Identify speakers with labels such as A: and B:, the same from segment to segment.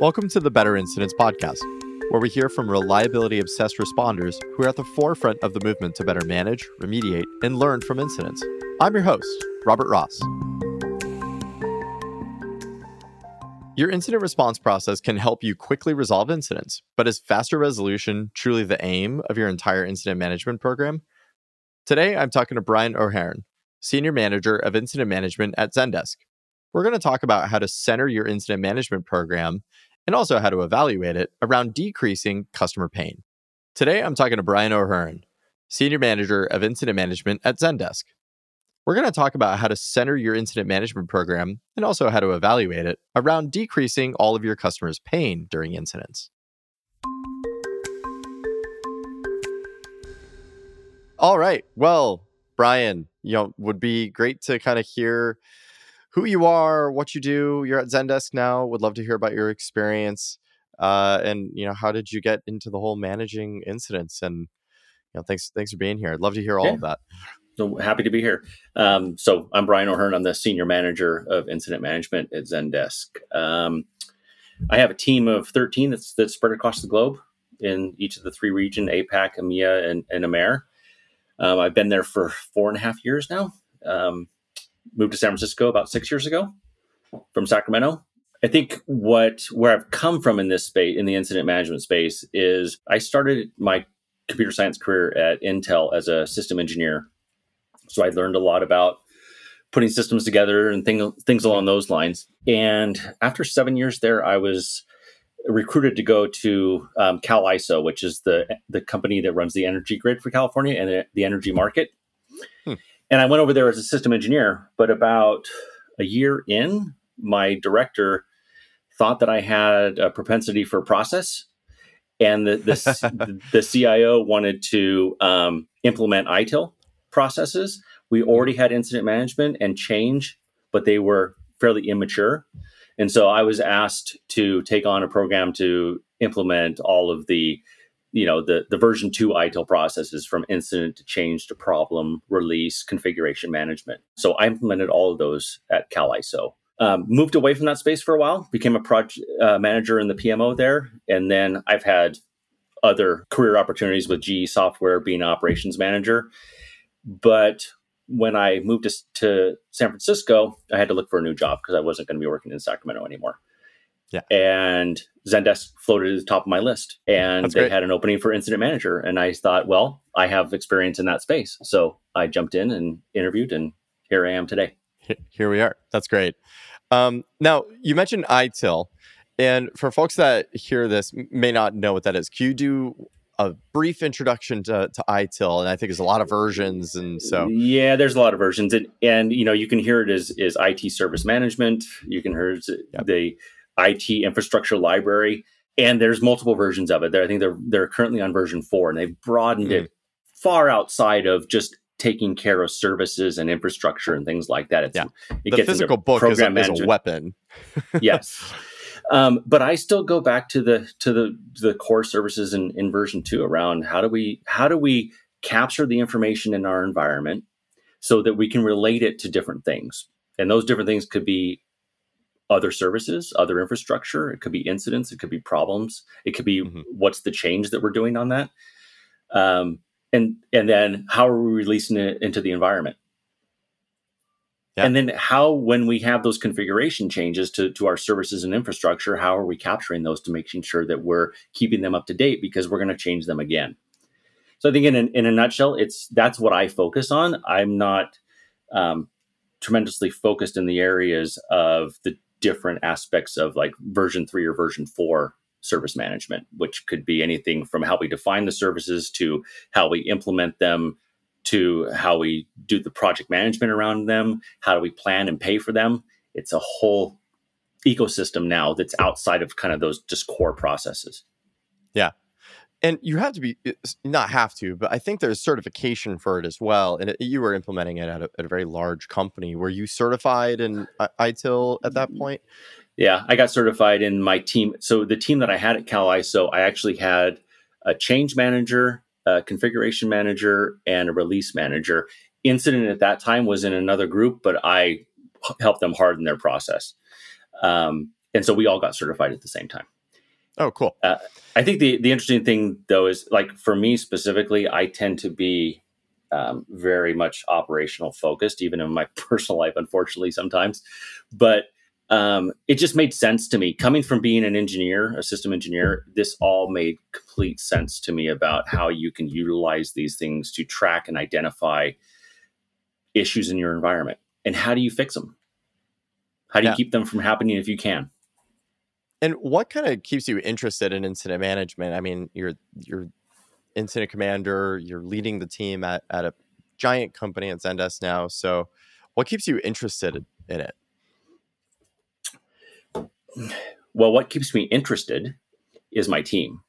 A: Welcome to the Better Incidents Podcast, where we hear from reliability obsessed responders who are at the forefront of the movement to better manage, remediate, and learn from incidents. I'm your host, Robert Ross. Your incident response process can help you quickly resolve incidents, but is faster resolution truly the aim of your entire incident management program? Today, I'm talking to Brian O'Hearn, Senior Manager of Incident Management at Zendesk. We're going to talk about how to center your incident management program and also how to evaluate it around decreasing customer pain. Today, I'm talking to Brian O'Hearn, Senior Manager of Incident Management at Zendesk. We're going to talk about how to center your incident management program and also how to evaluate it around decreasing all of your customers' pain during incidents. All right. Well, Brian, you know, would be great to kind of hear who you are, what you do. You're at Zendesk now. Would love to hear about your experience. Uh, and you know, how did you get into the whole managing incidents? And you know, thanks thanks for being here. I'd love to hear all yeah. of that.
B: So happy to be here. Um, so I'm Brian O'Hearn. I'm the senior manager of incident management at Zendesk. Um, I have a team of 13 that's that's spread across the globe in each of the three region APAC, EMEA, and, and AMER. Um, I've been there for four and a half years now. Um, moved to San Francisco about six years ago from Sacramento. I think what where I've come from in this space, in the incident management space, is I started my computer science career at Intel as a system engineer. So I learned a lot about putting systems together and thing, things along those lines. And after seven years there, I was recruited to go to um, CAISO, which is the the company that runs the energy grid for California and the energy market. Hmm. And I went over there as a system engineer, but about a year in, my director thought that I had a propensity for process, and the the, the CIO wanted to um, implement ITIL processes. We already had incident management and change, but they were fairly immature. And so I was asked to take on a program to implement all of the you know the the version 2 itil processes from incident to change to problem release configuration management. So i implemented all of those at CAISO um, moved away from that space for a while became a project uh, manager in the pmo there and then i've had other career opportunities with ge software being operations manager. But when i moved to, to san francisco i had to look for a new job because i wasn't going to be working in sacramento anymore
A: yeah.
B: And Zendesk floated to the top of my list. And That's they great. had an opening for incident manager. And I thought, well, I have experience in that space. So I jumped in and interviewed, and here I am today.
A: Here we are. That's great. Um, now, you mentioned ITIL. And for folks that hear this may not know what that is, can you do a brief introduction to, to ITIL? And I think there's a lot of versions. And so,
B: yeah, there's a lot of versions. And, and you know, you can hear it as, as IT service management. You can hear it, yep. the IT infrastructure library, and there's multiple versions of it. There, I think they're they're currently on version four, and they've broadened mm. it far outside of just taking care of services and infrastructure and things like that.
A: It's, yeah. It the physical book is a, is a, weapon.
B: yes. Um, but I still go back to the to the the core services in, in version two around how do we how do we capture the information in our environment so that we can relate it to different things. And those different things could be other services, other infrastructure. It could be incidents. It could be problems. It could be mm-hmm. what's the change that we're doing on that, um, and and then how are we releasing it into the environment, yeah. and then how when we have those configuration changes to to our services and infrastructure, how are we capturing those to making sure that we're keeping them up to date because we're going to change them again. So I think in a, in a nutshell, it's that's what I focus on. I'm not um, tremendously focused in the areas of the different aspects of like version three or version four service management, which could be anything from how we define the services to how we implement them to how we do the project management around them, how do we plan and pay for them. It's a whole ecosystem now that's outside of kind of those just core processes.
A: Yeah and you have to be not have to but i think there's certification for it as well and it, you were implementing it at a, at a, very large company. Were you certified in itil at that point?
B: Yeah i got certified in my team. So the team that i had at CAISO i actually had a change manager a configuration manager and a release manager. Incident at that time was in another group but i helped them harden their process. Um, and so we all got certified at the same time
A: Oh, cool.
B: Uh, I think the the interesting thing though is like for me specifically, I tend to be um, very much operational focused, even in my personal life, unfortunately, sometimes. But um, it just made sense to me coming from being an engineer, a system engineer. This all made complete sense to me about how you can utilize these things to track and identify issues in your environment, and how do you fix them? How do you yeah. keep them from happening if you can?
A: And what kind of keeps you interested in incident management? I mean, you're you're incident commander, you're leading the team at, at a giant company at Zendesk now. So what keeps you interested in it?
B: Well, what keeps me interested is my team.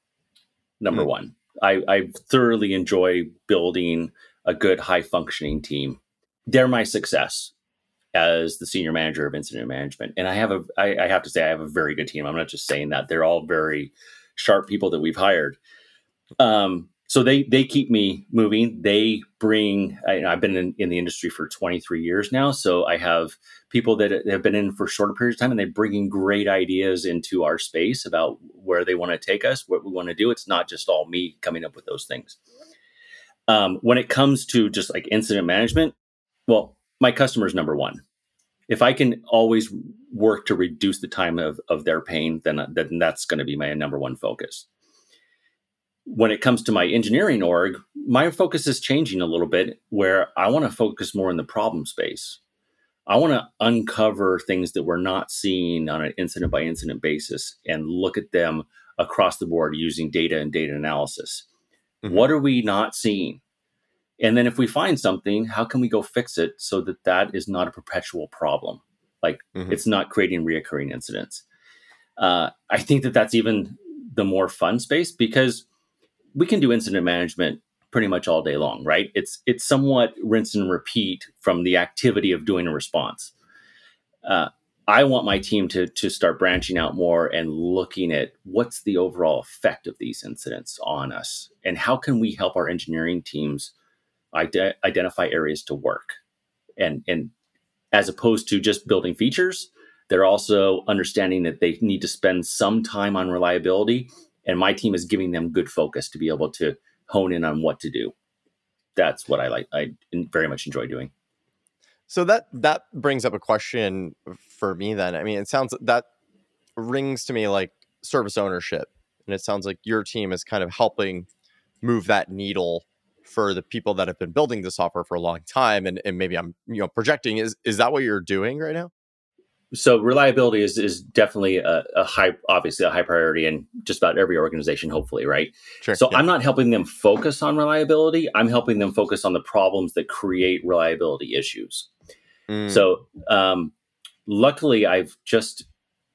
B: Number mm. one, I, I thoroughly enjoy building a good, high functioning team. They're my success as the senior manager of incident management. And I have a, I, I have to say, I have a very good team. I'm not just saying that. They're all very sharp people that we've hired. Um, so they they keep me moving. They bring. I, have been in, in, the industry for 23 years now, so I have people that have been in for shorter periods of time, and they bring in great ideas into our space about where they want to take us, what we want to do. It's not just all me coming up with those things. Um, when it comes to just like incident management, well, my customer's number one. If I can always work to reduce the time of, of their pain, then, then that's going to be my number one focus when it comes to my engineering org, my focus is changing a little bit where I want to focus more in the problem space. I want to uncover things that we're not seeing on an incident by incident basis and look at them across the board using data and data analysis. Mm-hmm. What are we not seeing? And then if we find something, how can we go fix it so that that is not a perpetual problem? Like mm-hmm. it's not creating reoccurring incidents. Uh, I think that that's even the more fun space because we can do incident management pretty much all day long, right? It's it's somewhat rinse and repeat from the activity of doing a response. Uh, I want my team to to start branching out more and looking at what's the overall effect of these incidents on us, and how can we help our engineering teams ide- identify areas to work, and and as opposed to just building features, they're also understanding that they need to spend some time on reliability and my team is giving them good focus to be able to hone in on what to do. That's what i like i very much enjoy doing.
A: So that that brings up a question for me then. I mean it sounds that rings to me like service ownership and it sounds like your team is kind of helping move that needle for the people that have been building the software for a long time and, and maybe i'm you know projecting is is that what you're doing right now?
B: So reliability is is definitely a, a, high obviously a high priority in just about every organization hopefully right? Sure, so yeah. i'm not helping them focus on reliability. I'm helping them focus on the problems that create reliability issues. Mm. so um, luckily i've just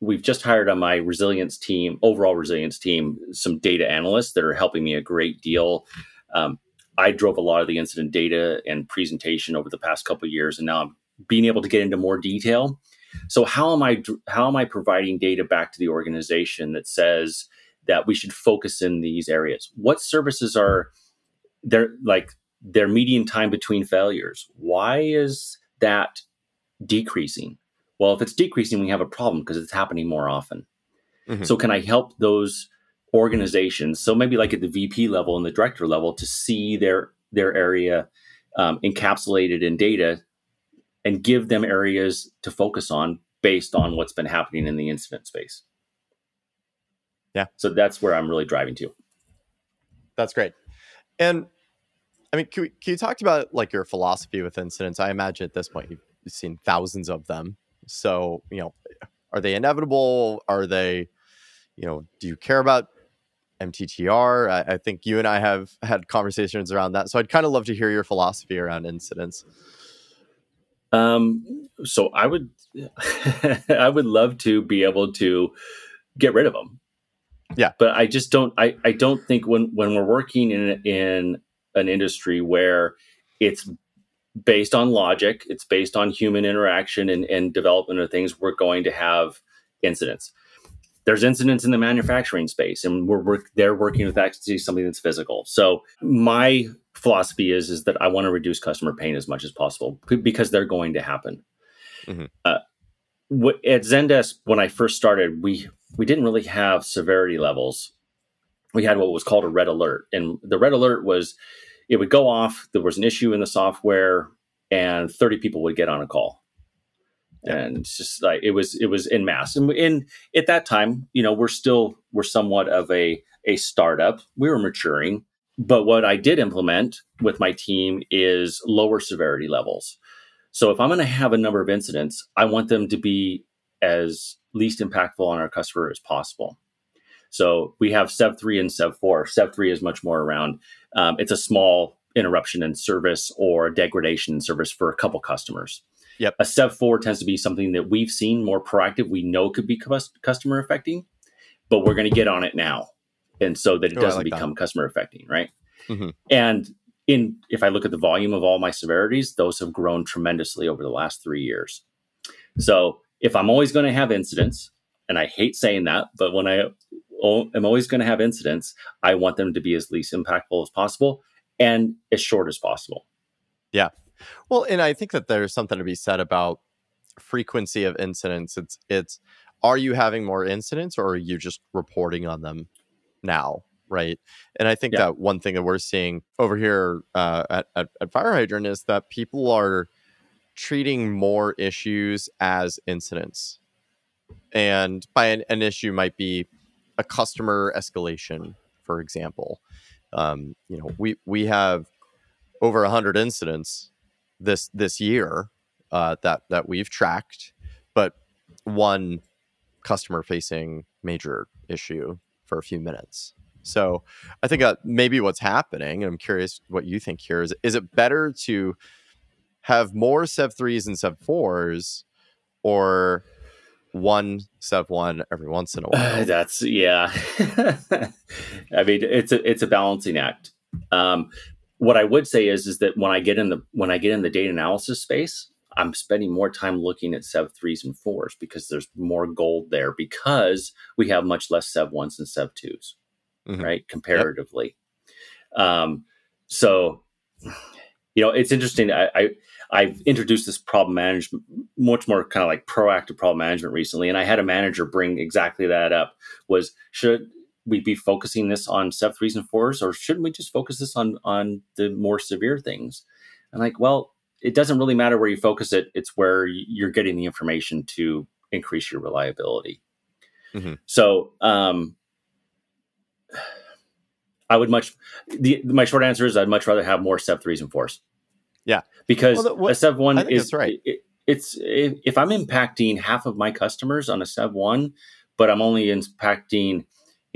B: we've just hired on my resilience team overall resilience team some data analysts that are helping me a great deal. Um, i drove a lot of the incident data and presentation over the past couple years and now i'm being able to get into more detail so how am I how am I providing data back to the organization that says that we should focus in these areas? What services are there like their median time between failures? Why is that decreasing? Well, if it's decreasing, we have a problem because it's happening more often. Mm-hmm. So can I help those organizations? So maybe like at the VP level and the director level to see their their area um, encapsulated in data and give them areas to focus on based on what's been happening in the incident space.
A: Yeah.
B: So that's where I'm really driving to.
A: That's great. And I mean, can, we, can you talk about like your philosophy with incidents? I imagine at this point you've seen thousands of them. So, you know, are they inevitable? Are they, you know, do you care about MTTR? I, I think you and I have had conversations around that. So I'd kind of love to hear your philosophy around incidents.
B: Um, so I would, I would love to be able to get rid of them.
A: Yeah,
B: but I just don't. I I don't think when when we're working in in an industry where it's based on logic, it's based on human interaction and, and development of things, we're going to have incidents. There's incidents in the manufacturing space, and we're, they're working with actually something that's physical. So my philosophy is is that I want to reduce customer pain as much as possible because they're going to happen. Mm-hmm. Uh, at Zendesk, when I first started, we we didn't really have severity levels. We had what was called a red alert, and the red alert was it would go off. There was an issue in the software, and 30 people would get on a call. And just like it was, it was in mass. And in at that time, you know, we're still we're somewhat of a a startup. We were maturing, but what I did implement with my team is lower severity levels. So if I'm going to have a number of incidents, I want them to be as least impactful on our customer as possible. So we have SEV 3 and SEV 4. SEV 3 is much more around, um, it's a small interruption in service or degradation in service for a couple customers.
A: Yep.
B: A Sev 4 tends to be something that we've seen more proactive, we know could be customer affecting, but we're going to get on it now. And so that it oh, doesn't like become that. customer affecting, right? Mm-hmm. And in if I look at the volume of all my severities, those have grown tremendously over the last three years. So if I'm always going to have incidents, and I hate saying that, but when I am always going to have incidents, I want them to be as least impactful as possible and as short as possible.
A: Yeah. Well, and I think that there's something to be said about frequency of incidents. It's it's are you having more incidents or are you just reporting on them now? Right. And I think yeah. that one thing that we're seeing over here uh, at, at, at Fire Hydrant is that people are treating more issues as incidents. And by an, an issue might be a customer escalation, for example. Um, you know, we we have over a hundred incidents this this year uh, that that we've tracked, but one customer facing major issue for a few minutes. So I think uh, maybe what's happening, and I'm curious what you think here is: is it better to have more Sev threes and Sev fours, or one Sev one every once in a while?
B: Uh, that's yeah. I mean, it's a it's a balancing act. Um, what I would say is is that when I get in the when I get in the data analysis space, I'm spending more time looking at Sev threes and fours because there's more gold there because we have much less Sev ones and Sev 2s mm-hmm. right? Comparatively. Yep. Um, so, you know, it's interesting. I, I I've introduced this problem management, much more kind of like proactive problem management recently, and I had a manager bring exactly that up. Was should we be focusing this on Sev threes and fours, or shouldn't we just focus this on on the more severe things? And like, well, it doesn't really matter where you focus it; it's where you're getting the information to increase your reliability. Mm-hmm. So, um, I would much the my short answer is I'd much rather have more Sev threes and fours.
A: Yeah,
B: because well, what, a Sev one is right. It, it's if I'm impacting half of my customers on a Sev one, but I'm only impacting,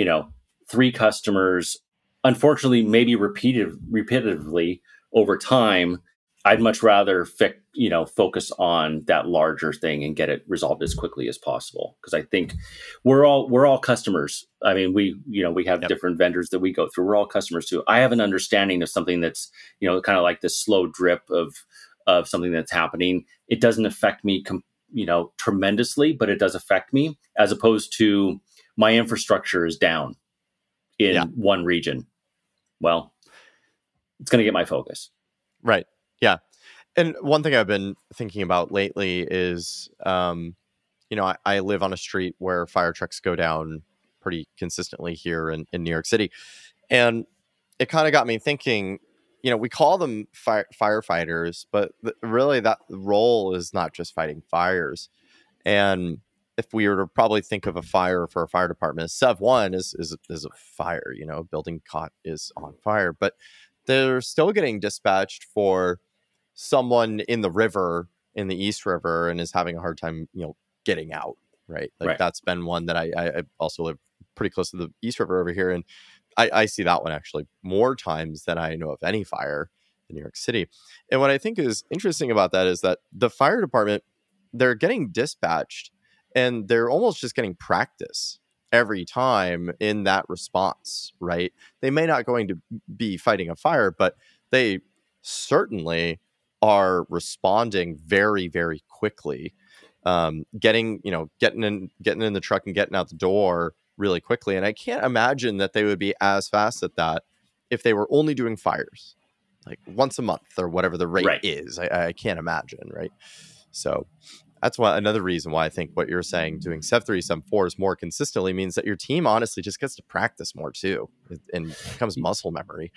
B: you know, three customers. Unfortunately, maybe repeated repetitively over time. I'd much rather fix you know focus on that larger thing and get it resolved as quickly as possible because i think we're all we're all customers i mean we you know we have yep. different vendors that we go through we're all customers too i have an understanding of something that's you know kind of like this slow drip of of something that's happening it doesn't affect me com- you know tremendously but it does affect me as opposed to my infrastructure is down in yeah. one region well it's going to get my focus
A: right yeah and one thing I've been thinking about lately is, um, you know, I, I, live on a street where fire trucks go down pretty consistently here in, in New York City. And it kind of got me thinking, you know, we call them fire, firefighters, but th- really that role is not just fighting fires. And if we were to probably think of a fire for a fire department, Sev one is, is, is a fire, you know, a building caught is on fire, but they're still getting dispatched for someone in the river in the East River and is having a hard time, you know, getting out. Right. Like right. that's been one that I, I also live pretty close to the East River over here. And I, I see that one actually more times than I know of any fire in New York City. And what I think is interesting about that is that the fire department, they're getting dispatched and they're almost just getting practice every time in that response, right? They may not going to be fighting a fire, but they certainly are responding very very quickly um, getting you know getting in getting in the truck and getting out the door really quickly and i can't imagine that they would be as fast at that if they were only doing fires like once a month or whatever the rate right. is I, I, can't imagine right so that's why another reason why I think what you're saying, doing Sev three, Sev fours more consistently means that your team honestly just gets to practice more too, and becomes muscle memory.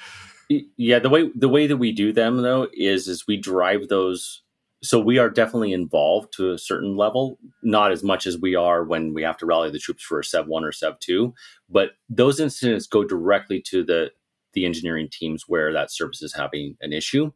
B: Yeah, the way the way that we do them though is is we drive those. So we are definitely involved to a certain level, not as much as we are when we have to rally the troops for a Sev one or Sev two, but those incidents go directly to the the engineering teams where that service is having an issue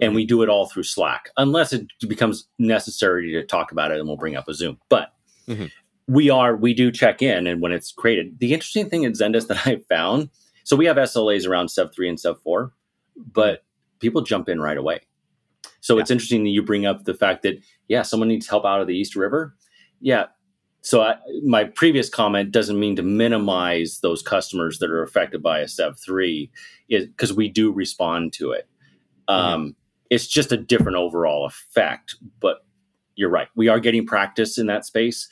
B: and we do it all through Slack, unless it becomes necessary to talk about it, and we'll bring up a Zoom. But mm-hmm. we are we do check in, and when it's created, the interesting thing in Zendesk that I found, so we have SLAs around Sev three and Sev four, but people jump in right away. So yeah. it's interesting that you bring up the fact that yeah, someone needs help out of the East River. Yeah. So I, my previous comment doesn't mean to minimize those customers that are affected by a Sev three, because we do respond to it. Mm-hmm. It's just a different overall effect. But you're right. We are getting practice in that space.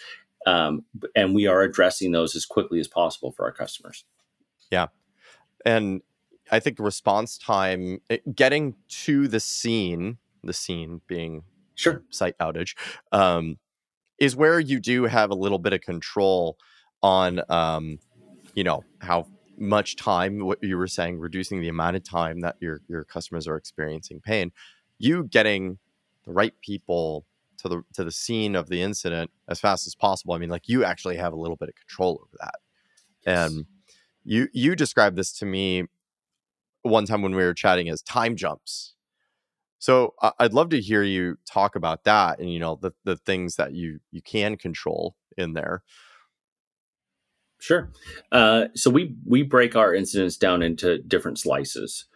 B: Um, and we are addressing those as quickly as possible for our customers.
A: Yeah. And I think the response time, getting to the scene, the scene being
B: sure
A: site outage, um, is where you do have a little bit of control on, um, you know, how much time what you were saying reducing the amount of time that your your customers are experiencing pain you getting the right people to the to the scene of the incident as fast as possible. I mean like you actually have a little bit of control over that. Yes. and you you described this to me one time when we were chatting as time jumps. So uh, i'd love to hear you talk about that and you know the the things that you you can control in there
B: Sure. Uh, so we we break our incidents down into different slices.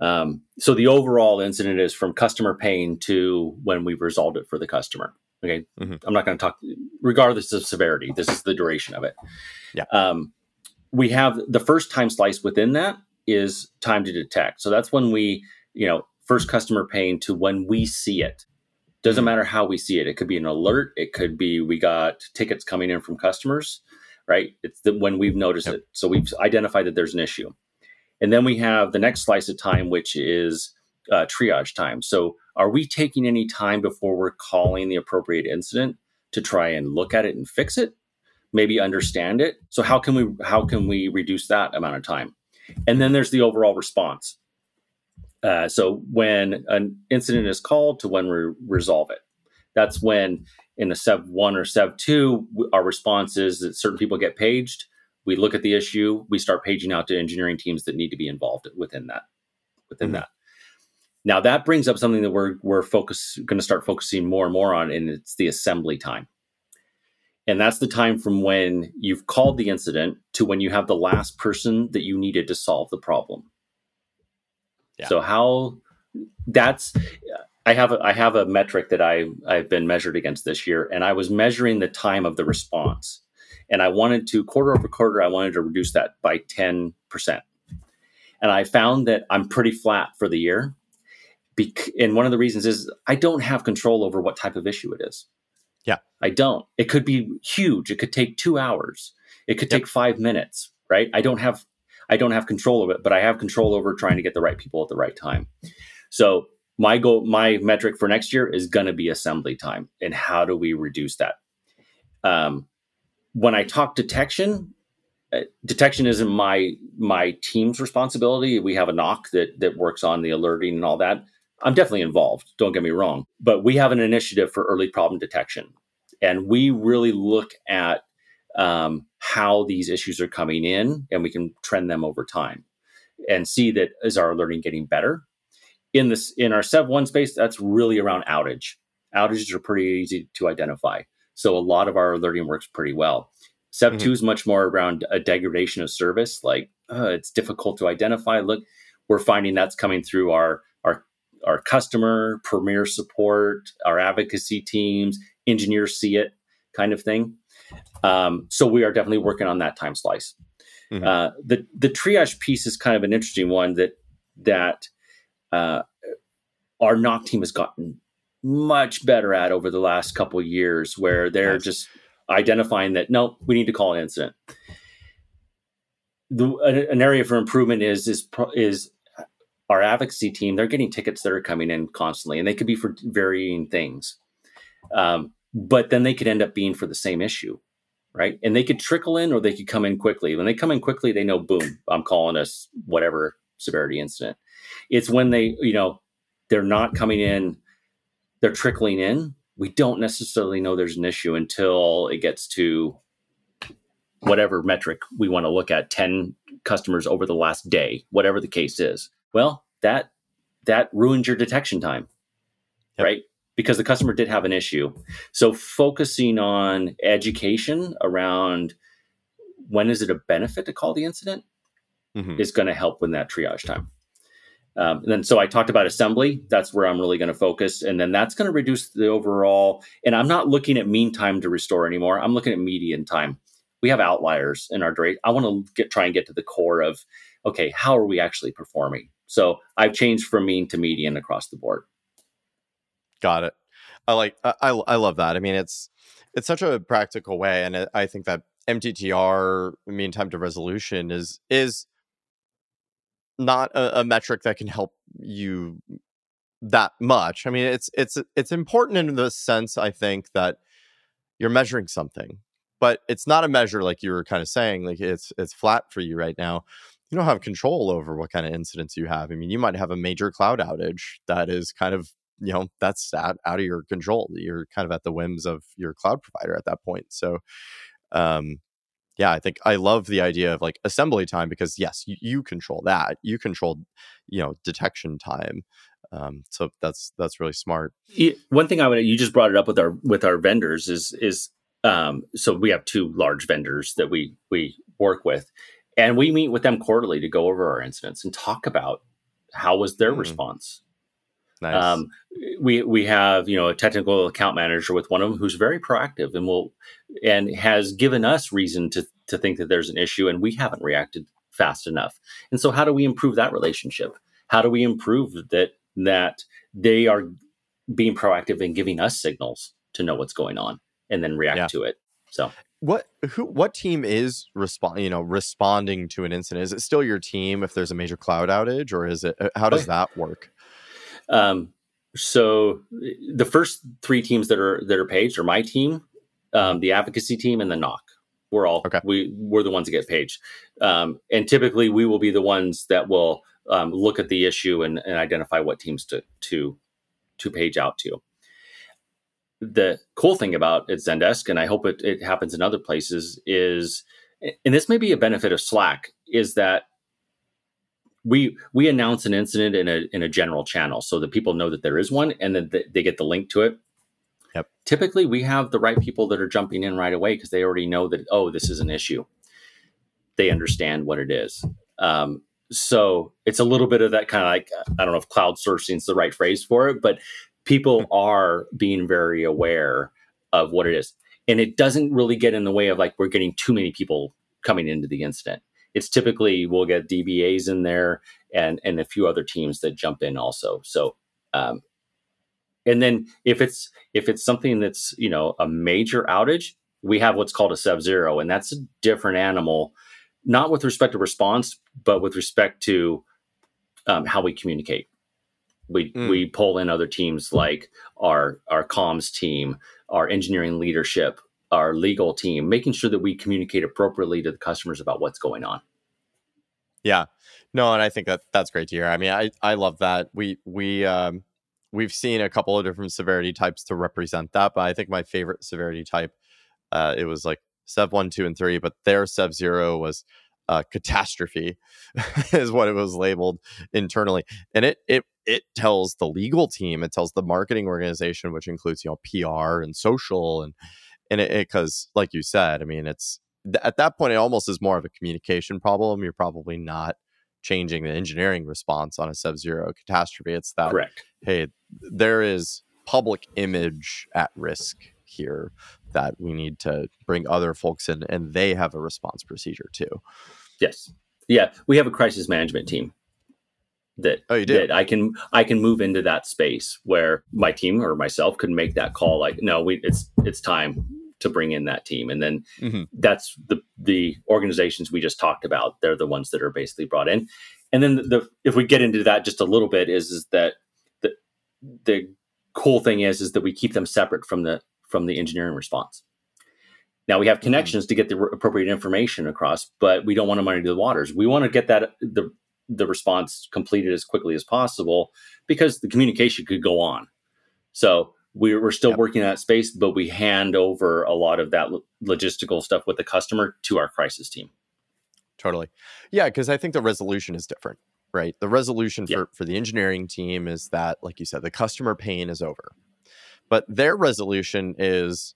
B: Um, so the overall incident is from customer pain to when we've resolved it for the customer. Okay, mm-hmm. I'm not going to talk regardless of severity. This is the duration of it.
A: Yeah.
B: Um, we have the first time slice within that is time to detect. So that's when we, you know, first customer pain to when we see it. Doesn't mm-hmm. matter how we see it. It could be an alert. It could be we got tickets coming in from customers right? It's the, when we've noticed yep. it. So we've identified that there's an issue. And then we have the next slice of time, which is uh, triage time. So are we taking any time before we're calling the appropriate incident to try and look at it and fix it? Maybe understand it. So how can we how can we reduce that amount of time? And then there's the overall response. Uh, so when an incident is called to when we resolve it, that's when in a Sev 1 or Sev 2, our response is that certain people get paged. We look at the issue, we start paging out to engineering teams that need to be involved within that. Within mm-hmm. that. Now that brings up something that we're we're focus going to start focusing more and more on, and it's the assembly time. And that's the time from when you've called the incident to when you have the last person that you needed to solve the problem. Yeah. So how that's I have a, I have a metric that I I've been measured against this year, and I was measuring the time of the response, and I wanted to quarter over quarter I wanted to reduce that by ten percent, and I found that I'm pretty flat for the year, Bec- and one of the reasons is I don't have control over what type of issue it is.
A: Yeah,
B: I don't. It could be huge. It could take two hours. It could yep. take five minutes. Right. I don't have I don't have control of it, but I have control over trying to get the right people at the right time. So my goal, my metric for next year is going to be assembly time, and how do we reduce that? Um, when I talk detection, uh, detection isn't my my team's responsibility. We have a NOC that that works on the alerting and all that. I'm definitely involved. Don't get me wrong, but we have an initiative for early problem detection, and we really look at um, how these issues are coming in, and we can trend them over time, and see that is our alerting getting better in this in our Sev one space, that's really around outage. Outages are pretty easy to identify, so a lot of our alerting works pretty well. Sev mm-hmm. two is much more around a degradation of service, like uh, it's difficult to identify. Look, we're finding that's coming through our our our customer, premier support, our advocacy teams, engineers see it, kind of thing. Um, so we are definitely working on that time slice. Mm-hmm. Uh, the the triage piece is kind of an interesting one that that uh, our NOC team has gotten much better at over the last couple years, where they're nice. just identifying that no, we need to call an incident. The, an area for improvement is is is our advocacy team. They're getting tickets that are coming in constantly, and they could be for varying things. Um, but then they could end up being for the same issue, right? And they could trickle in or they could come in quickly. When they come in quickly, they know, boom, I'm calling us whatever severity incident. It's when they, you know, they're not coming in, they're trickling in. We don't necessarily know there's an issue until it gets to whatever metric we want to look at 10 customers over the last day whatever the case is well that that ruins your detection time yep. right because the customer did have an issue so focusing on education around when is it a benefit to call the incident mm-hmm. is going to help with that triage time um, and then so I talked about assembly. That's where I'm really going to focus, and then that's going to reduce the overall. And I'm not looking at mean time to restore anymore. I'm looking at median time we have outliers in our rate. I want to get try and get to the core of okay, how are we actually performing? So I've changed from mean to median across the board.
A: Got it. I like I I love that. I mean, it's it's such a practical way, and I think that MTTR mean time to resolution is is not a, a metric that can help you that much. I mean, it's it's it's important in the sense I think that you're measuring something but it's not a measure like you were kind of saying like it's it's flat for you right now. You don't have control over what kind of incidents you have. I mean you might have a major cloud outage that is kind of you know that's out, out of your control. You're kind of at the whims of your cloud provider at that point. So um yeah i think i love the idea of like assembly time because yes you, you control that you control you know detection time um, so that's that's really smart
B: one thing i would you just brought it up with our with our vendors is is um, so we have two large vendors that we we work with, and we meet with them quarterly to go over our incidents and talk about how was their mm. response. Nice. Um, we we have you know a technical account manager with one of them who's very proactive and will and has given us reason to to think that there's an issue and we haven't reacted fast enough. And so how do we improve that relationship? How do we improve that that they are being proactive and giving us signals to know what's going on? and then react yeah. to it. So
A: what who what team is respond you know responding to an incident? Is it still your team if there's a major cloud outage, or is it uh, how does that work?
B: Um, so the first three teams that are that are paged are my team, um, the advocacy team, and the NOC. We're all okay. we we're the ones that get paged, um, and typically we will be the ones that will um, look at the issue and, and identify what teams to to to page out to the cool thing about it Zendesk, and I hope it, it happens in other places, is and this may be a benefit of Slack, is that we we announce an incident in a in a general channel so that people know that there is one and then they get the link to it. Yep. Typically, we have the right people that are jumping in right away because they already know that oh, this is an issue. They understand what it is. Um, so it's a little bit of that kind of like I don't know if cloud sourcing is the right phrase for it, but people hmm. are being very aware of what it is. And it doesn't really get in the way of like we're getting too many people coming into the incident. It's typically we'll get DBAs in there and and a few other teams that jump in also. So um, and then if it's if it's something that's you know a major outage, we have what's called a sub zero, and that's a different animal, not with respect to response, but with respect to um, how we communicate. We mm. we pull in other teams like our our comms team, our engineering leadership, our legal team, making sure that we communicate appropriately to the customers about what's going on.
A: Yeah. No, and I think that that's great to hear. I mean, I I love that. We we um we've seen a couple of different severity types to represent that, but I think my favorite severity type uh it was like Sev 1, 2 and 3, but their Sev 0 was uh, catastrophe is what it was labeled internally and it it it tells the legal team it tells the marketing organization which includes you know pr and social and and it because like you said i mean it's at that point it almost is more of a communication problem you're probably not changing the engineering response on a sub-zero catastrophe it's that
B: correct.
A: hey there is public image at risk here that we need to bring other folks in and they have a response procedure too.
B: Yes. Yeah, we have a crisis management team that oh, you did. I can I can move into that space where my team or myself could make that call like no, we it's it's time to bring in that team and then mm-hmm. that's the the organizations we just talked about they're the ones that are basically brought in and then the, the if we get into that just a little bit is is that the cool thing is is that we keep them separate from the from the engineering response. Now we have mm-hmm. connections to get the appropriate information across, but we don't want to muddy the waters. We want to get that the the response completed as quickly as possible because the communication could go on. So we're, we're still yep. working in that space, but we hand over a lot of that logistical stuff with the customer to our crisis team.
A: Totally. Yeah, because I think the resolution is different, right? The resolution for, for the engineering team is that, like you said, the customer pain is over. But their resolution is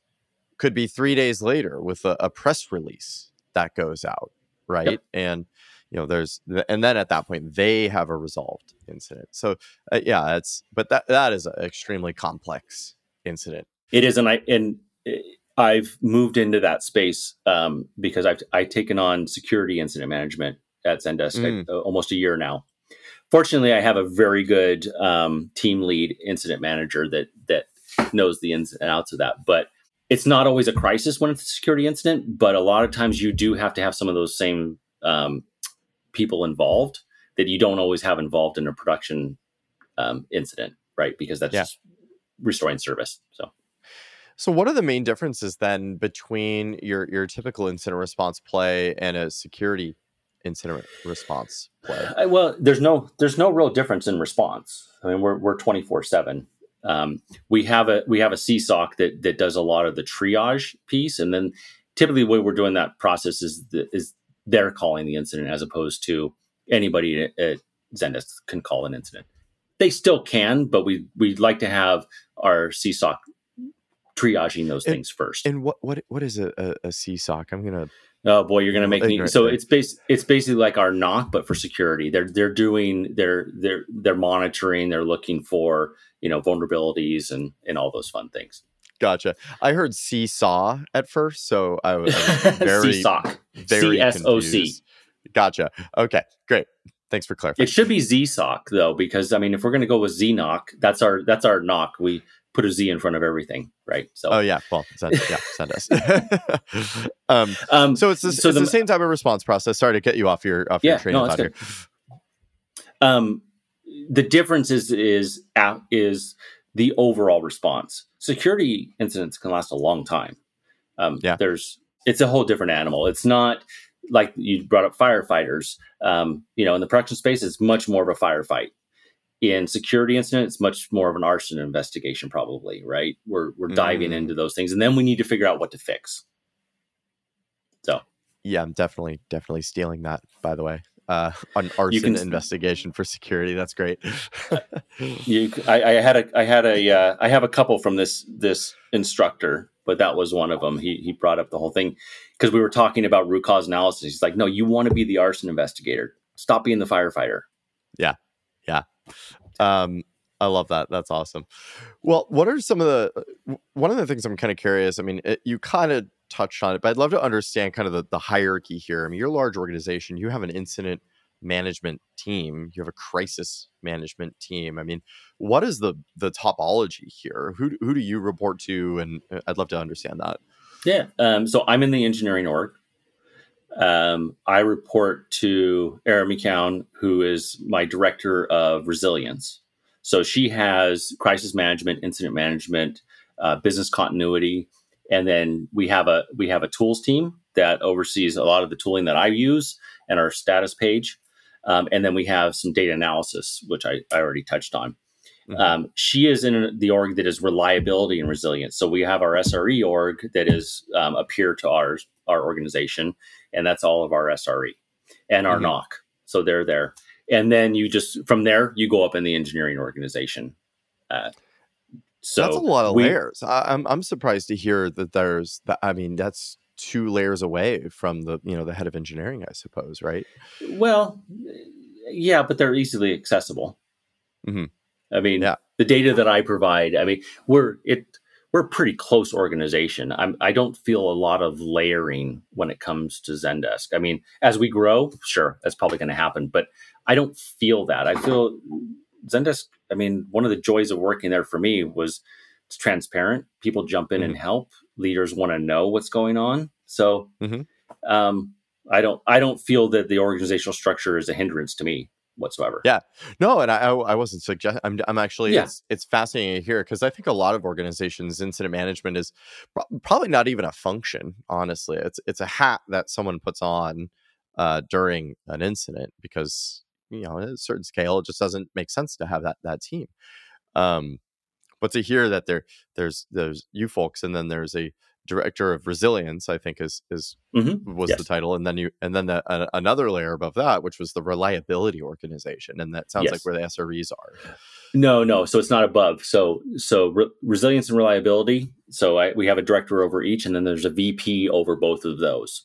A: could be three days later with a, a press release that goes out, right? Yep. And you know, there's and then at that point they have a resolved incident. So uh, yeah, it's but that that is an extremely complex incident.
B: It is, and I and eh, I've moved into that space um, because I've I've taken on security incident management at Zendesk mm. I, uh, almost a year now. Fortunately, I have a very good um, team lead incident manager that that knows the ins and outs of that. But it's not always a crisis when it's a security incident, but a lot of times you do have to have some of those same um, people involved that you don't always have involved in a production um, incident, right? Because that's yeah. just restoring service. So.
A: So, what are the main differences then between your your typical incident response play and a security incident response play?
B: I, well, there's no there's no real difference in response. I mean, we're we're twenty four seven. Um, we have a we have a CSOC that that does a lot of the triage piece, and then typically the way we're doing that process is the, is they're calling the incident as opposed to anybody at, at Zendesk can call an incident. They still can, but we we'd like to have our CSOC triaging those
A: and,
B: things first.
A: And what what what is a, a, a CSOC? I'm gonna
B: Oh boy, you're gonna make me. So it's base. It's basically like our NOC, but for security. They're they're doing they're they're they're monitoring. They're looking for you know vulnerabilities and and all those fun things.
A: Gotcha. I heard seesaw at first, so I was, I was very
B: CSOC. very CSOC.
A: Gotcha. Okay, great. Thanks for clarifying.
B: It should be ZSOC though, because I mean, if we're going to go with ZNOC, that's our that's our NOC. We put a Z in front of everything, right?
A: So, oh yeah, well, send, yeah, send us. um, um, so it's, the, so it's the, the, same type of response process. Sorry to get you off your off yeah, your train no, of thought here.
B: Um, the difference is is is the overall response. Security incidents can last a long time. Um, yeah, there's it's a whole different animal. It's not like you brought up firefighters. Um, you know, in the production space, it's much more of a firefight. In security incident, it's much more of an arson investigation, probably. Right? We're we're diving mm. into those things, and then we need to figure out what to fix. So,
A: yeah, I'm definitely definitely stealing that. By the way, uh, an arson can, investigation for security. That's great.
B: you, I, I, had a, I had a, uh, I have a couple from this this instructor, but that was one of them. He he brought up the whole thing because we were talking about root cause analysis. He's like, no, you want to be the arson investigator. Stop being the firefighter.
A: Yeah, yeah. Um, I love that. That's awesome. Well, what are some of the one of the things I'm kind of curious? I mean, it, you kind of touched on it, but I'd love to understand kind of the, the hierarchy here. I mean, you're a large organization, you have an incident management team, you have a crisis management team. I mean, what is the the topology here? Who who do you report to? And uh, I'd love to understand that.
B: Yeah. Um, so I'm in the engineering org. Um, I report to Erin McCown, who is my director of resilience. So she has crisis management, incident management, uh, business continuity, and then we have a we have a tools team that oversees a lot of the tooling that I use and our status page. Um, and then we have some data analysis, which I, I already touched on. Mm-hmm. Um, she is in the org that is reliability and resilience. So we have our SRE org that is um, a peer to ours, our organization, and that's all of our SRE and our mm-hmm. NOC. So they're there. And then you just from there you go up in the engineering organization. Uh,
A: so that's a lot of we, layers. I, am I'm, I'm surprised to hear that there's that. I mean, that's two layers away from the you know the head of engineering, I suppose, right?
B: Well, yeah, but they're easily accessible.
A: Mm-hmm.
B: I mean, yeah. the data that I provide. I mean, we're it we're a pretty close organization. I'm, I don't feel a lot of layering when it comes to Zendesk. I mean, as we grow, sure, that's probably going to happen, but I don't feel that. I feel Zendesk, I mean, one of the joys of working there for me was it's transparent. People jump in mm-hmm. and help. Leaders want to know what's going on. So, mm-hmm. um, I don't, I don't feel that the organizational structure is a hindrance to me. Whatsoever.
A: Yeah, no, and I I wasn't suggesting. I'm I'm actually
B: Yeah.
A: it's it's fascinating to hear because I think a lot of organizations incident management is pro- probably not even a function. Honestly, it's it's a hat that someone puts on uh, during an incident because you know at a certain scale it just doesn't make sense to have that that team. Um, but to hear that there there's there's you folks and then there's a director of resilience i think is is
B: Mhm.
A: was
B: Yes.
A: the title and then you and then the, uh, another layer above that which was the reliability organization and that sounds like where the sres are
B: No, no. So it's not above. So so re- resilience and reliability. So I, we have a director over each, and then there's a VP over both of those.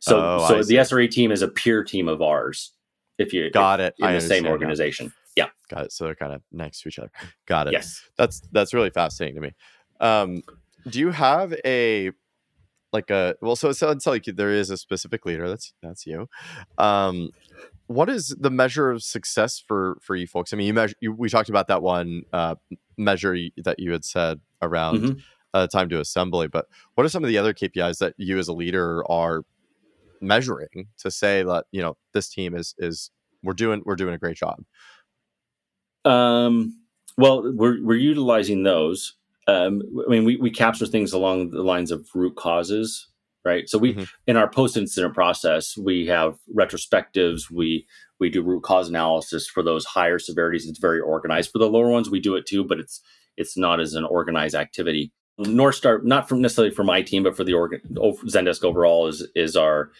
B: So
A: Oh,
B: so the. SRE team is a peer team of ours. If you
A: got it
B: in
A: I
B: the same organization. Yeah.
A: got it so they're kind of next to each other got it
B: Yes.
A: that's that's really fascinating to me um do you have a like a well so it sounds like there is a specific leader that's that's you um what is the measure of success for for you folks i mean you measure you, we talked about that one uh measure that you had said around
B: Mhm.
A: uh, time to assembly but what are some of the other kpis that you as a leader are measuring to say that you know this team is is we're doing we're doing a great job
B: Um, well, we're we're utilizing those. Um, I mean, we, we capture things along the lines of root causes, right? So we
A: Mhm.
B: in our post incident process, we have retrospectives. We we do root cause analysis for those higher severities. It's very organized. For the lower ones, we do it too, but it's it's not as an organized activity. North Star, not from necessarily for my team, but for the organ, Zendesk overall, is is our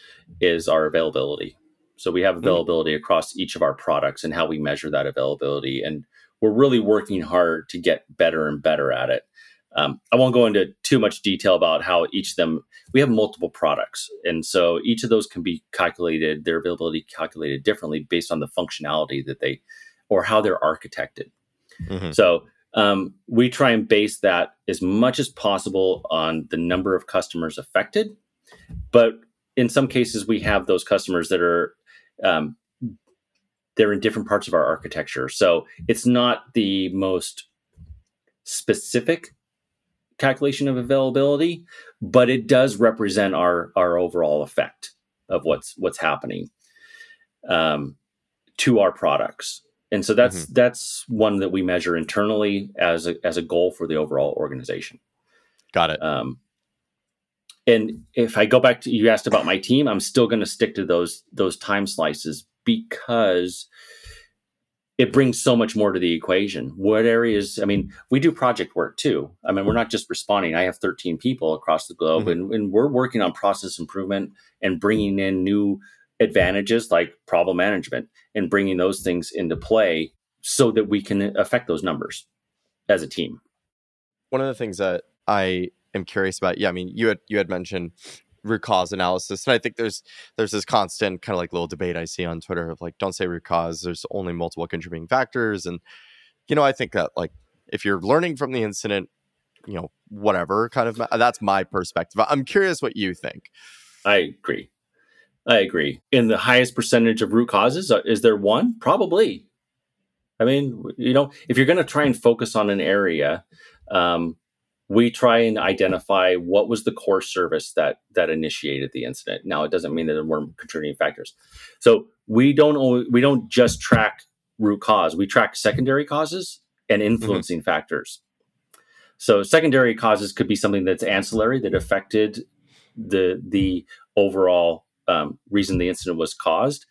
B: is our availability. So we have availability across each of our products and how we measure that availability, and we're really working hard to get better and better at it. Um, I won't go into too much detail about how each of them. We have multiple products, and so each of those can be calculated, their availability calculated differently based on the functionality that they or how they're architected.
A: Mhm.
B: So um, we try and base that as much as possible on the number of customers affected. But in some cases, we have those customers that are um, they're in different parts of our architecture. So it's not the most specific calculation of availability, but it does represent our our overall effect of what's what's happening um, to our products. And so that's that's one that we measure internally as a as a goal for the overall organization.
A: got it
B: Um, and if I go back to you asked about my team, I'm still going to stick to those those time slices because it brings so much more to the equation. What areas? I mean, we do project work too. I mean, we're not just responding. I have 13 people across the globe,
A: Mhm.
B: and, and we're working on process improvement and bringing in new advantages like problem management and bringing those things into play so that we can affect those numbers as a team.
A: one of the things that I am curious about, yeah, I mean, you had you had mentioned root cause analysis, and I think there's there's this constant kind of like little debate I see on Twitter of like, don't say root cause. There's only multiple contributing factors, and you know, I think that like if you're learning from the incident, you know, whatever kind of that's my perspective. I'm curious what you think.
B: I agree. I agree. In the highest percentage of root causes, uh, is there one? Probably. I mean, you know, if you're going to try and focus on an area, um, we try and identify what was the core service that that initiated the incident. Now, it doesn't mean that there weren't contributing factors. So we don't al- we don't just track root cause. We track secondary causes and influencing factors. So secondary causes could be something that's ancillary that affected the the overall um, reason the incident was caused.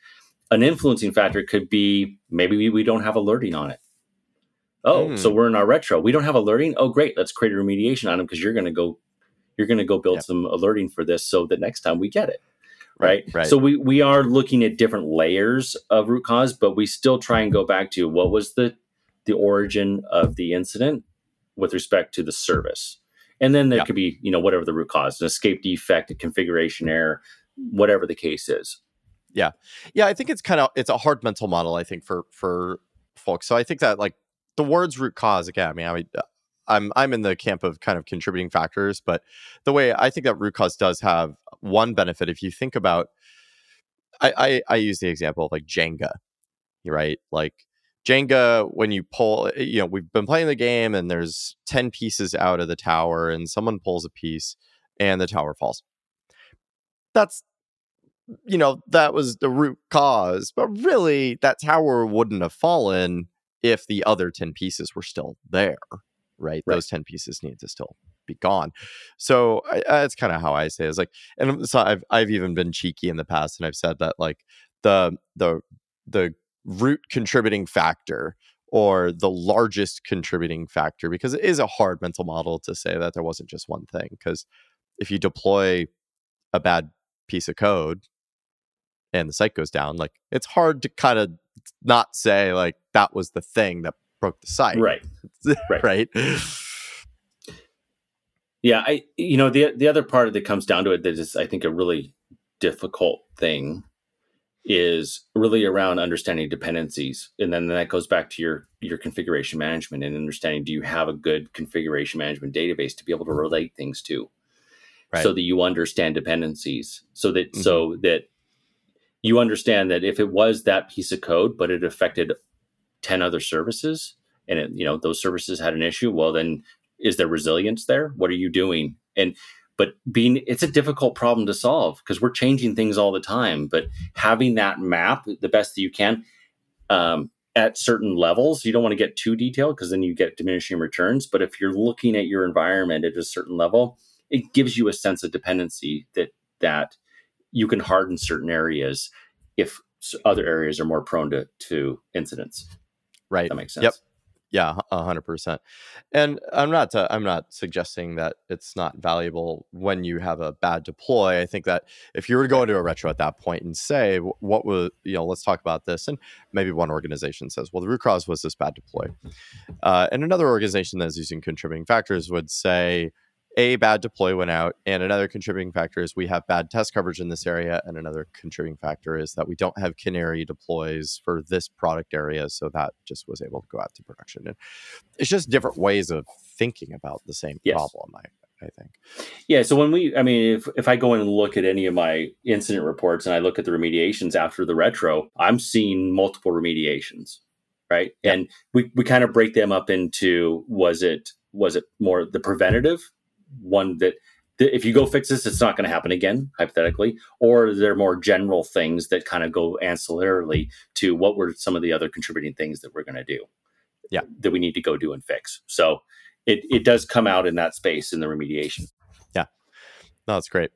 B: An influencing factor could be maybe we, we don't have alerting on it. Oh,
A: Hmm.
B: so we're in our retro. We don't have alerting. Oh, great. Let's create a remediation on them because you're going to go you're going to go build
A: Yep.
B: some alerting for this so that next time we get it. Right?
A: Right.
B: So we we are looking at different layers of root cause, but we still try and go back to what was the the origin of the incident with respect to the service. And then there
A: Yeah.
B: could be, you know, whatever the root cause, an escape defect, a configuration error, whatever the case is.
A: Yeah, yeah i think it's kind of it's a hard mental model i think for for folks so i think that like the words root cause again i mean mean uh, i'm i'm in the camp of kind of contributing factors but the way i think that root cause does have one benefit if you think about i i, I use the example of like jenga right like jenga when you pull eh, you know we've been playing the game and there's 10 pieces out of the tower and someone pulls a piece and the tower falls that's you know, that was the root cause. But really, that tower wouldn't have fallen if the other 10 pieces were still there, right? right. Those 10 pieces need to still be gone. So I, that's kind of how I say it. it's like, and so I've, I've even been cheeky in the past and I've said that like the, the, the root contributing factor or the largest contributing factor because it is a hard mental model to say that there wasn't just one thing because if you deploy a bad piece of code and the site goes down, like it's hard to kind of not say like that was the thing that broke the site.
B: Right.
A: right. right.
B: Yeah, I you know the the other part that comes down to it that is I think a really difficult thing is really around understanding dependencies and then that goes back to your your configuration management and understanding do you have a good configuration management database to be able to relate things to right. so that you understand dependencies so that mm-hmm. so that you understand that if it was that piece of code but it affected 10 other services and it, you know those services had an issue well then is there resilience there? What are you doing? And but being it's a difficult problem to solve because we're changing things all the time but having that map the best that you can um, at certain levels you don't want to get too detailed because then you get diminishing returns but if you're looking at your environment at a certain level it gives you a sense of dependency that that you can harden certain areas if other areas are more prone to to incidents.
A: Right.
B: That makes sense.
A: Yep. Yeah, hundred percent. And I'm not uh, I'm not suggesting that it's not valuable when you have a bad deploy. I think that if you were to go into a retro at that point and say what was you know let's talk about this, and maybe one organization says, well, the root cause was this bad deploy, uh, and another organization that's using contributing factors would say, a bad deploy went out and another contributing factor is we have bad test coverage in this area and another contributing factor is that we don't have canary deploys for this product area so that just was able to go out to production and it's just different ways of thinking about the same yes. problem i I think.
B: Yeah. So when we, I mean, if, if I go in and look at any of my incident reports and I look at the remediations after the retro, I'm seeing multiple remediations, right? Yeah. And we, we kind of break them up into was it was it more the preventative one that, if you go fix this, it's not going to happen again, hypothetically, or they're more general things that kind of go ancillarily to what were some of the other contributing things that we're going to do.
A: Yeah.
B: That we need to go do and fix. So it, it does come out in that space in the remediation.
A: Yeah. No, that's great.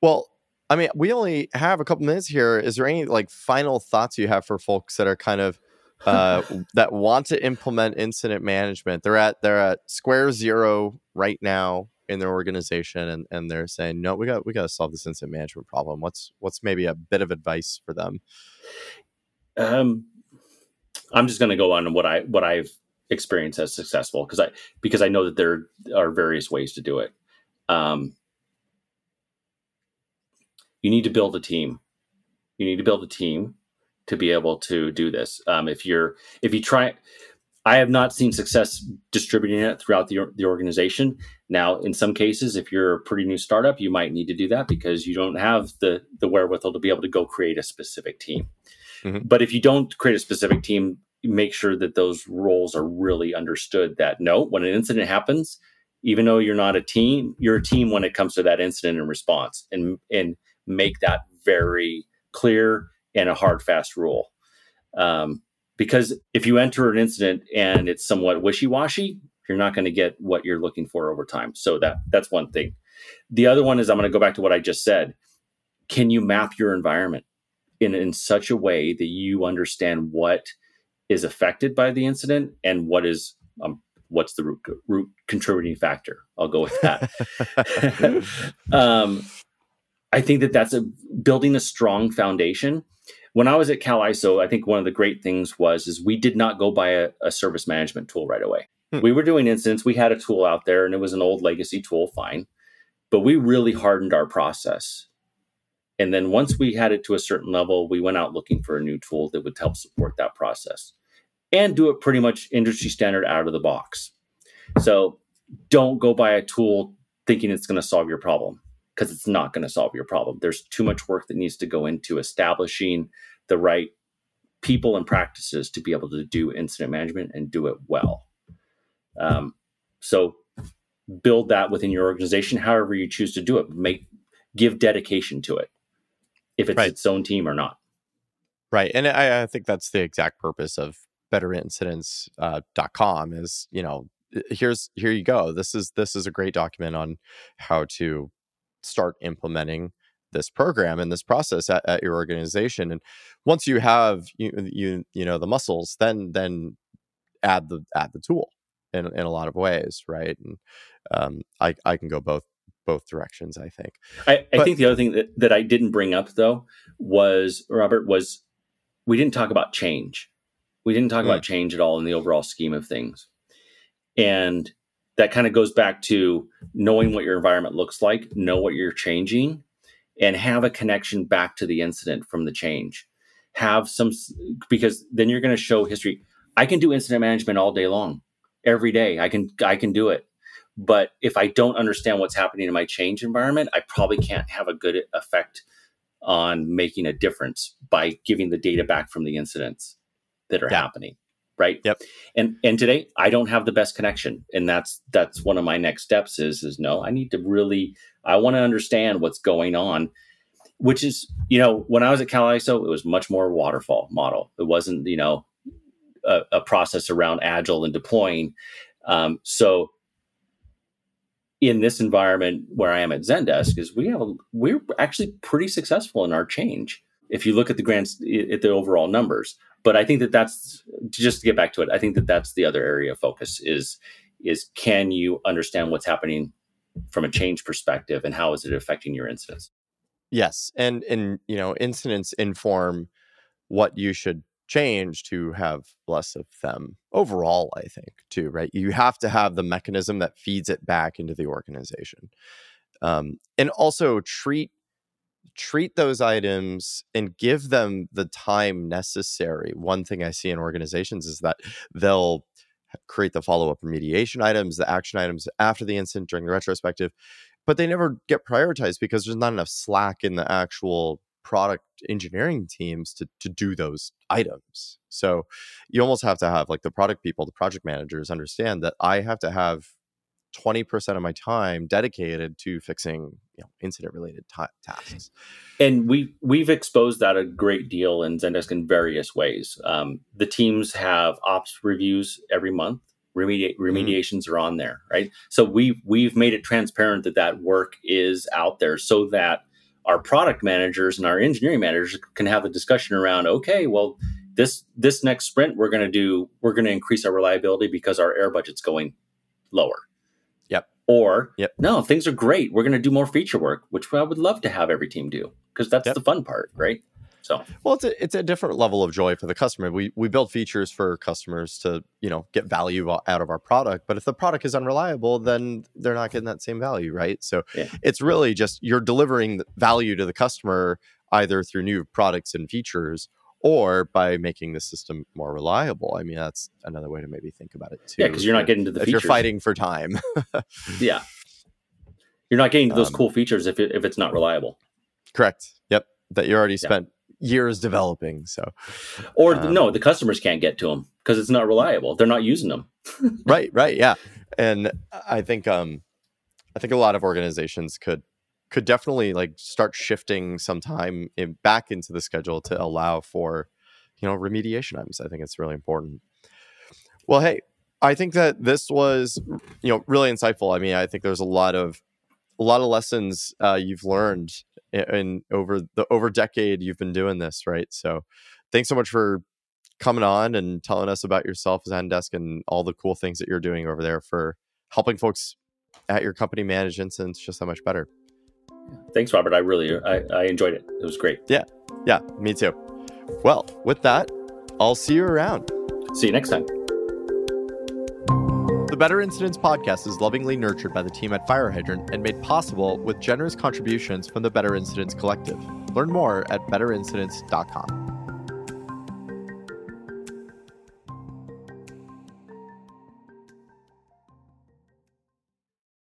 A: Well, I mean, we only have a couple minutes here. Is there any like final thoughts you have for folks that are kind of uh, that want to implement incident management? They're at they're at square zero right now in their organization and, and they're saying no we got we got to solve this incident management problem. What's what's maybe a bit of advice for them?
B: Um i'm just going to go on what i what i've experienced as successful because i because i know that there are various ways to do it. Um you need to build a team. You need to build a team to be able to do this um if you're if you try I have not seen success distributing it throughout the, the organization. Now, in some cases, if you're a pretty new startup, you might need to do that because you don't have the, the wherewithal to be able to go create a specific team. Mm-hmm. But if you don't create a specific team, make sure that those roles are really understood that no, when an incident happens, even though you're not a team, you're a team when it comes to that incident and response and, and make that very clear and a hard, fast rule. Um, because if you enter an incident and it's somewhat wishy-washy you're not going to get what you're looking for over time. So that that's one thing. The other one is i'm going to go back to what i just said. Can you map your environment in in such a way that you understand what is affected by the incident and what is um, what's the root, root contributing factor? I'll go with that. Um, i think that that's a building a strong foundation when I was at Cal ISO, I think one of the great things was is we did not go buy a, a service management tool right away. Hmm. We were doing incidents. We had a tool out there, and it was an old legacy tool, fine, but we really hardened our process. And then once we had it to a certain level, we went out looking for a new tool that would help support that process and do it pretty much industry standard out of the box. So don't go buy a tool thinking it's going to solve your problem because it's not going to solve your problem. There's too much work that needs to go into establishing the right people and practices to be able to do incident management and do it well. Um, so build that within your organization, however you choose to do it. Make give dedication to it. if it's right. its own team or not.
A: Right. And I, I think that's the exact purpose of betterincidents.com uh, is, you know, here's here you go. This is this is a great document on how to start implementing this program and this process at, at your organization. And once you have you you you know the muscles, then then add the add the tool in in a lot of ways, right? And um, I I can go both both directions. I think.
B: I, I but, think the other thing that, that I didn't bring up though was Robert was we didn't talk about change. We didn't talk mm. about change at all in the overall scheme of things, and that kind of goes back to knowing what your environment looks like, know what you're changing, and have a connection back to the incident from the change. Have some because then you're going to show history. I can do incident management all day long, every day. I can I can do it but if I don't understand what's happening in my change environment, I probably can't have a good effect on making a difference by giving the data back from the incidents that are yeah. happening. Right.
A: Yep.
B: And and today I don't have the best connection. And that's that's one of my next steps is is no, I need to really I want to understand what's going on. Which is, you know, when I was at CALISO, it was much more waterfall model. It wasn't, you know, a, a process around agile and deploying. Um, so in this environment where I am at Zendesk is we have a, we're actually pretty successful in our change if you look at the grand at the overall numbers. But I think that that's just to get back to it. I think that that's the other area of focus is is can you understand what's happening from a change perspective and how is it affecting your incidents?
A: Yes, and and you know incidents inform what you should change to have less of them overall i think too right you have to have the mechanism that feeds it back into the organization um, and also treat treat those items and give them the time necessary one thing i see in organizations is that they'll create the follow-up remediation items the action items after the incident during the retrospective but they never get prioritized because there's not enough slack in the actual product engineering teams to to do those items. So you almost have to have like the product people, the project managers understand that I have to have 20% of my time dedicated to fixing you know, incident related t- tasks
B: and we we've exposed that a great deal in zendesk in various ways um, the teams have ops reviews every month Remedi- mm-hmm. remediations mm-hmm. are on there right so we've we've made it transparent that that work is out there so that our product managers and our engineering managers can have the discussion around okay well this this next sprint we're going to do we're going to increase our reliability because our error budget's going lower or
A: yep.
B: no things are great we're going to do more feature work which i would love to have every team do because that's yep. the fun part right so
A: well, it's a it's a different level of joy for the customer. We we build features for customers to you know get value out of our product, but if the product is unreliable, then they're not getting that same value, right? So yeah. it's really just you're delivering value to the customer either through new products and features or by making the system more reliable. I mean, that's another way to maybe think about it too.
B: Yeah, because you're not getting to the
A: if
B: features.
A: you're fighting for time.
B: yeah, you're not getting to those um, cool features if it, if it's not reliable.
A: Correct. Yep. That you already spent years developing. So,
B: or um, no, the customers can't get to them because it's not reliable. They're not using them.
A: right, right, yeah. And I think um, I think a lot of organizations could could definitely like start shifting some time in, back into the schedule to allow for you know remediation items. I think it's really important. Well, hey, I think that this was you know really insightful. I mean, I think there's a lot of a lot of lessons uh, you've learned and over the over decade you've been doing this, right? So thanks so much for coming on and telling us about yourself as Zendesk and all the cool things that you're doing over there for helping folks at your company manage incidents just so much better.
B: Thanks, Robert. I really I, I enjoyed it. It was great.
A: Yeah. Yeah, me too. Well, with that, I'll see you around.
B: See you next time.
A: The Better Incidents podcast is lovingly nurtured by the team at FireHydrant and made possible with generous contributions from the Better Incidents Collective. Learn more at betterincidents.com.